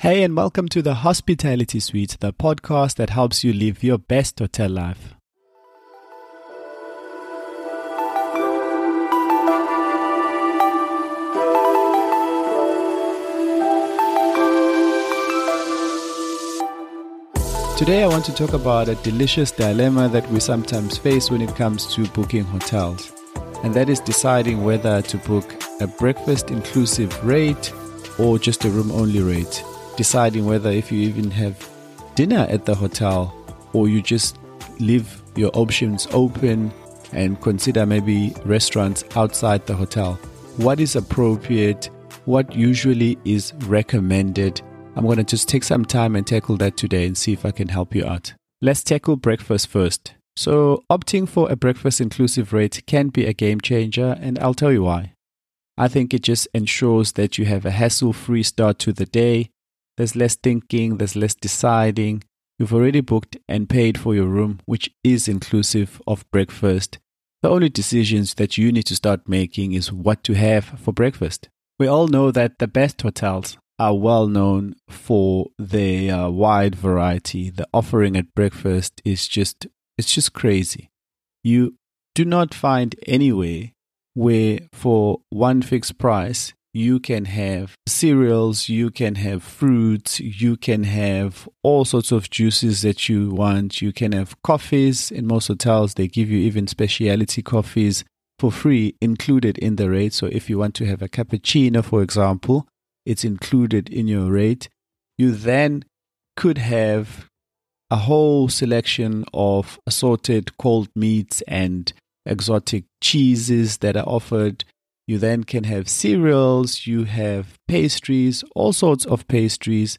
Hey, and welcome to the Hospitality Suite, the podcast that helps you live your best hotel life. Today, I want to talk about a delicious dilemma that we sometimes face when it comes to booking hotels, and that is deciding whether to book a breakfast inclusive rate or just a room only rate deciding whether if you even have dinner at the hotel or you just leave your options open and consider maybe restaurants outside the hotel. What is appropriate? What usually is recommended? I'm going to just take some time and tackle that today and see if I can help you out. Let's tackle breakfast first. So, opting for a breakfast inclusive rate can be a game changer, and I'll tell you why. I think it just ensures that you have a hassle free start to the day there's less thinking, there's less deciding. You've already booked and paid for your room, which is inclusive of breakfast. The only decisions that you need to start making is what to have for breakfast. We all know that the best hotels are well known for their uh, wide variety. The offering at breakfast is just it's just crazy. You do not find anywhere where for one fixed price you can have cereals, you can have fruits, you can have all sorts of juices that you want. You can have coffees. In most hotels, they give you even specialty coffees for free included in the rate. So if you want to have a cappuccino, for example, it's included in your rate. You then could have a whole selection of assorted cold meats and exotic cheeses that are offered you then can have cereals, you have pastries, all sorts of pastries,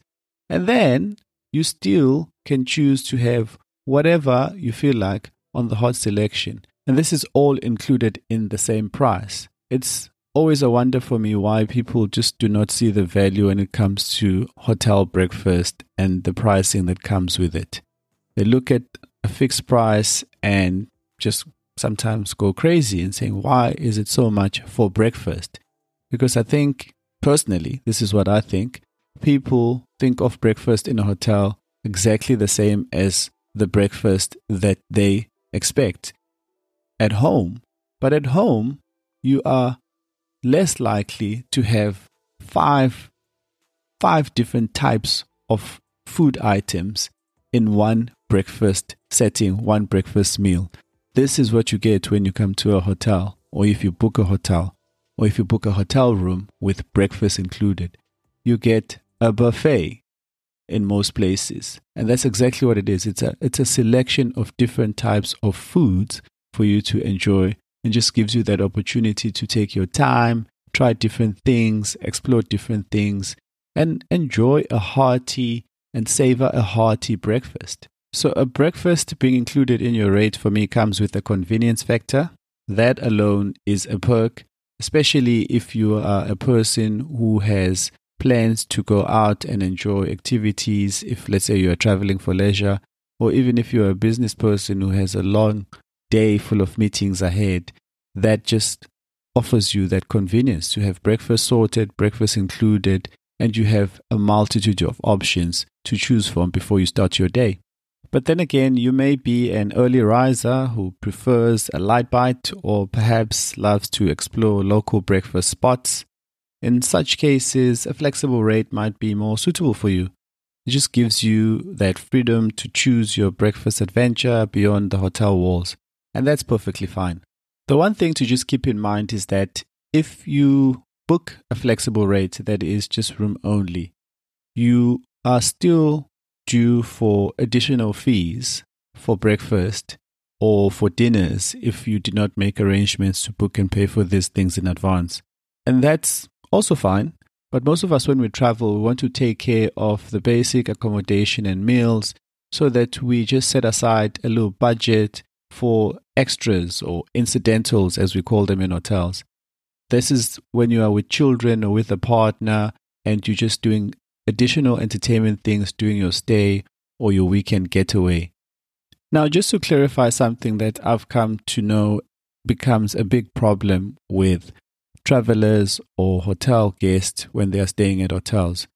and then you still can choose to have whatever you feel like on the hot selection. And this is all included in the same price. It's always a wonder for me why people just do not see the value when it comes to hotel breakfast and the pricing that comes with it. They look at a fixed price and just sometimes go crazy and saying, why is it so much for breakfast? Because I think, personally, this is what I think, people think of breakfast in a hotel exactly the same as the breakfast that they expect at home. But at home, you are less likely to have five five different types of food items in one breakfast setting, one breakfast meal. This is what you get when you come to a hotel, or if you book a hotel, or if you book a hotel room with breakfast included. You get a buffet in most places. And that's exactly what it is. It's a it's a selection of different types of foods for you to enjoy and just gives you that opportunity to take your time, try different things, explore different things, and enjoy a hearty and savor a hearty breakfast. So, a breakfast being included in your rate for me comes with a convenience factor. That alone is a perk, especially if you are a person who has plans to go out and enjoy activities. If, let's say, you are traveling for leisure, or even if you're a business person who has a long day full of meetings ahead, that just offers you that convenience to have breakfast sorted, breakfast included, and you have a multitude of options to choose from before you start your day. But then again, you may be an early riser who prefers a light bite or perhaps loves to explore local breakfast spots. In such cases, a flexible rate might be more suitable for you. It just gives you that freedom to choose your breakfast adventure beyond the hotel walls, and that's perfectly fine. The one thing to just keep in mind is that if you book a flexible rate that is just room only, you are still due for additional fees for breakfast or for dinners if you did not make arrangements to book and pay for these things in advance. And that's also fine. But most of us, when we travel, we want to take care of the basic accommodation and meals so that we just set aside a little budget for extras or incidentals, as we call them in hotels. This is when you are with children or with a partner and you're just doing additional entertainment things during your stay or your weekend getaway. Now, just to clarify something that I've come to know becomes a big problem with travelers or hotel guests when they are staying at hotels.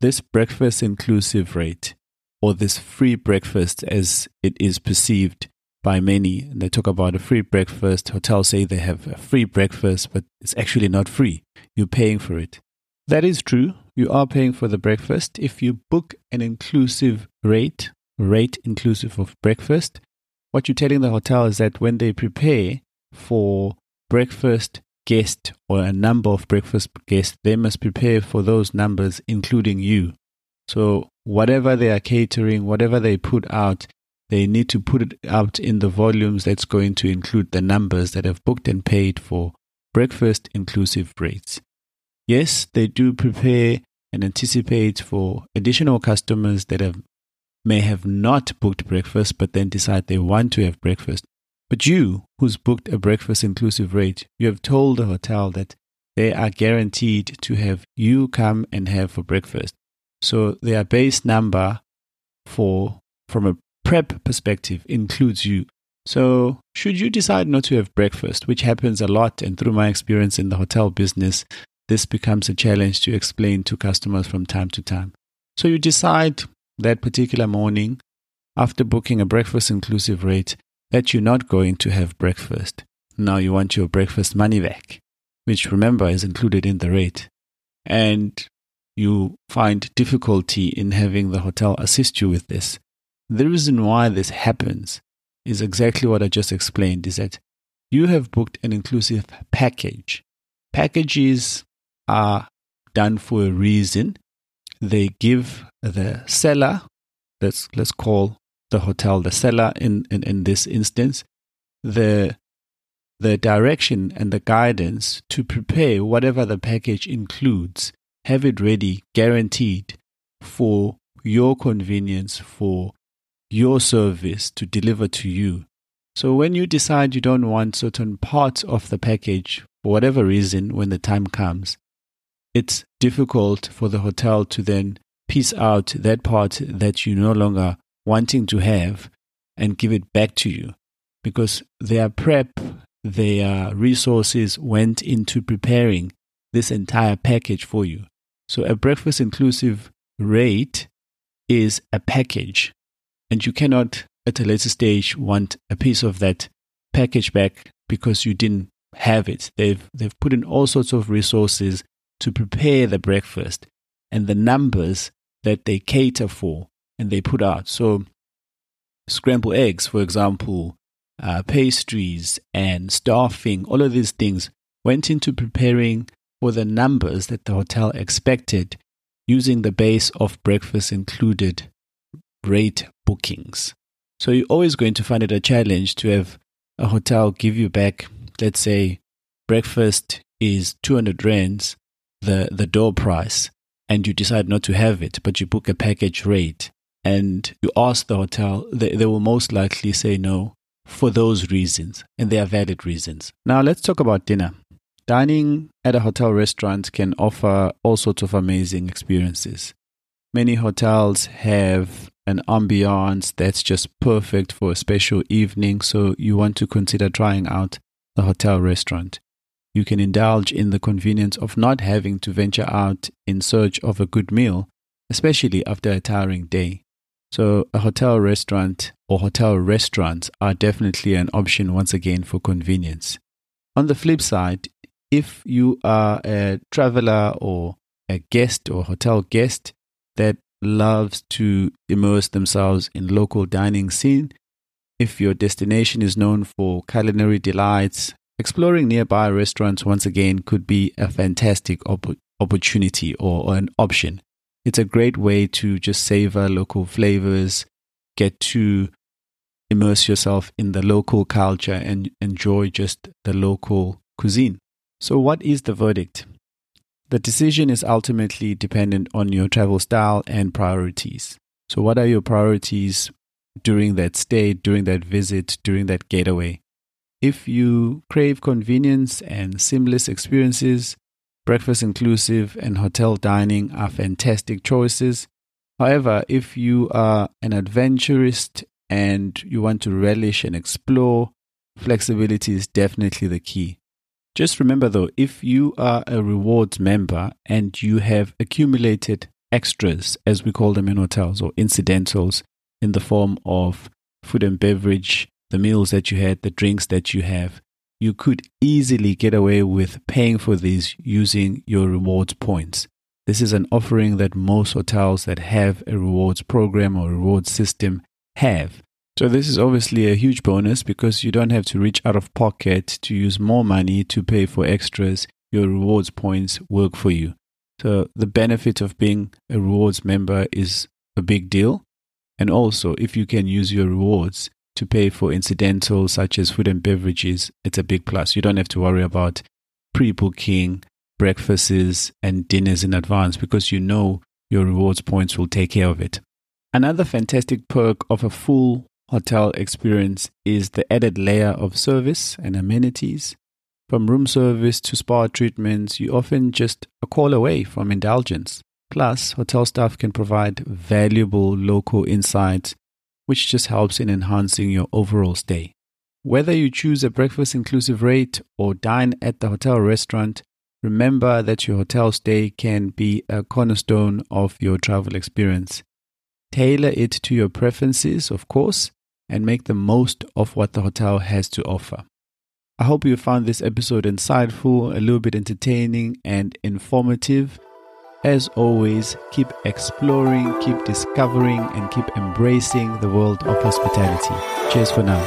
this breakfast inclusive rate or this free breakfast as it is perceived by many. They talk about a free breakfast. Hotels say they have a free breakfast, but it's actually not free. You're paying for it. That is true. You are paying for the breakfast. If you book an inclusive rate, rate inclusive of breakfast, what you're telling the hotel is that when they prepare for breakfast guest or a number of breakfast guests, they must prepare for those numbers, including you. So, whatever they are catering, whatever they put out, they need to put it out in the volumes that's going to include the numbers that have booked and paid for breakfast inclusive rates. Yes, they do prepare and anticipate for additional customers that have, may have not booked breakfast but then decide they want to have breakfast. But you, who's booked a breakfast inclusive rate, you have told the hotel that they are guaranteed to have you come and have for breakfast. So their base number for from a prep perspective includes you. So, should you decide not to have breakfast, which happens a lot, and through my experience in the hotel business, this becomes a challenge to explain to customers from time to time. So, you decide that particular morning, after booking a breakfast inclusive rate, that you're not going to have breakfast. Now you want your breakfast money back, which remember is included in the rate. And you find difficulty in having the hotel assist you with this. The reason why this happens is exactly what I just explained is that you have booked an inclusive package. Packages are done for a reason. They give the seller, let's, let's call the hotel, the seller in, in, in this instance, the the direction and the guidance to prepare whatever the package includes, have it ready, guaranteed for your convenience, for your service to deliver to you. So when you decide you don't want certain parts of the package for whatever reason when the time comes, it's difficult for the hotel to then piece out that part that you no longer wanting to have and give it back to you because their prep, their resources went into preparing this entire package for you. So a breakfast inclusive rate is a package and you cannot at a later stage want a piece of that package back because you didn't have it. They've they've put in all sorts of resources to prepare the breakfast and the numbers that they cater for and they put out. So, scrambled eggs, for example, uh, pastries and staffing, all of these things went into preparing for the numbers that the hotel expected using the base of breakfast included rate bookings. So, you're always going to find it a challenge to have a hotel give you back, let's say, breakfast is 200 rands, the, the door price, and you decide not to have it, but you book a package rate and you ask the hotel, they, they will most likely say no for those reasons, and they are valid reasons. Now, let's talk about dinner. Dining at a hotel restaurant can offer all sorts of amazing experiences. Many hotels have an ambiance that's just perfect for a special evening, so you want to consider trying out the hotel restaurant. You can indulge in the convenience of not having to venture out in search of a good meal, especially after a tiring day. So, a hotel restaurant or hotel restaurants are definitely an option once again for convenience. On the flip side, if you are a traveler or a guest or hotel guest that loves to immerse themselves in local dining scene, if your destination is known for culinary delights, exploring nearby restaurants once again could be a fantastic op- opportunity or, or an option. It's a great way to just savor local flavors, get to immerse yourself in the local culture and enjoy just the local cuisine. So, what is the verdict? The decision is ultimately dependent on your travel style and priorities. So, what are your priorities during that stay, during that visit, during that getaway? If you crave convenience and seamless experiences, breakfast inclusive, and hotel dining are fantastic choices. However, if you are an adventurist and you want to relish and explore, flexibility is definitely the key. Just remember though, if you are a rewards member and you have accumulated extras, as we call them in hotels, or incidentals in the form of food and beverage, the meals that you had, the drinks that you have, you could easily get away with paying for these using your rewards points. This is an offering that most hotels that have a rewards program or rewards system have. So, this is obviously a huge bonus because you don't have to reach out of pocket to use more money to pay for extras. Your rewards points work for you. So, the benefit of being a rewards member is a big deal. And also, if you can use your rewards to pay for incidentals such as food and beverages, it's a big plus. You don't have to worry about pre booking breakfasts and dinners in advance because you know your rewards points will take care of it. Another fantastic perk of a full hotel experience is the added layer of service and amenities. From room service to spa treatments, you often just a call away from indulgence. Plus, hotel staff can provide valuable local insights, which just helps in enhancing your overall stay. Whether you choose a breakfast inclusive rate or dine at the hotel restaurant, remember that your hotel stay can be a cornerstone of your travel experience. Tailor it to your preferences, of course, and make the most of what the hotel has to offer. I hope you found this episode insightful, a little bit entertaining, and informative. As always, keep exploring, keep discovering, and keep embracing the world of hospitality. Cheers for now.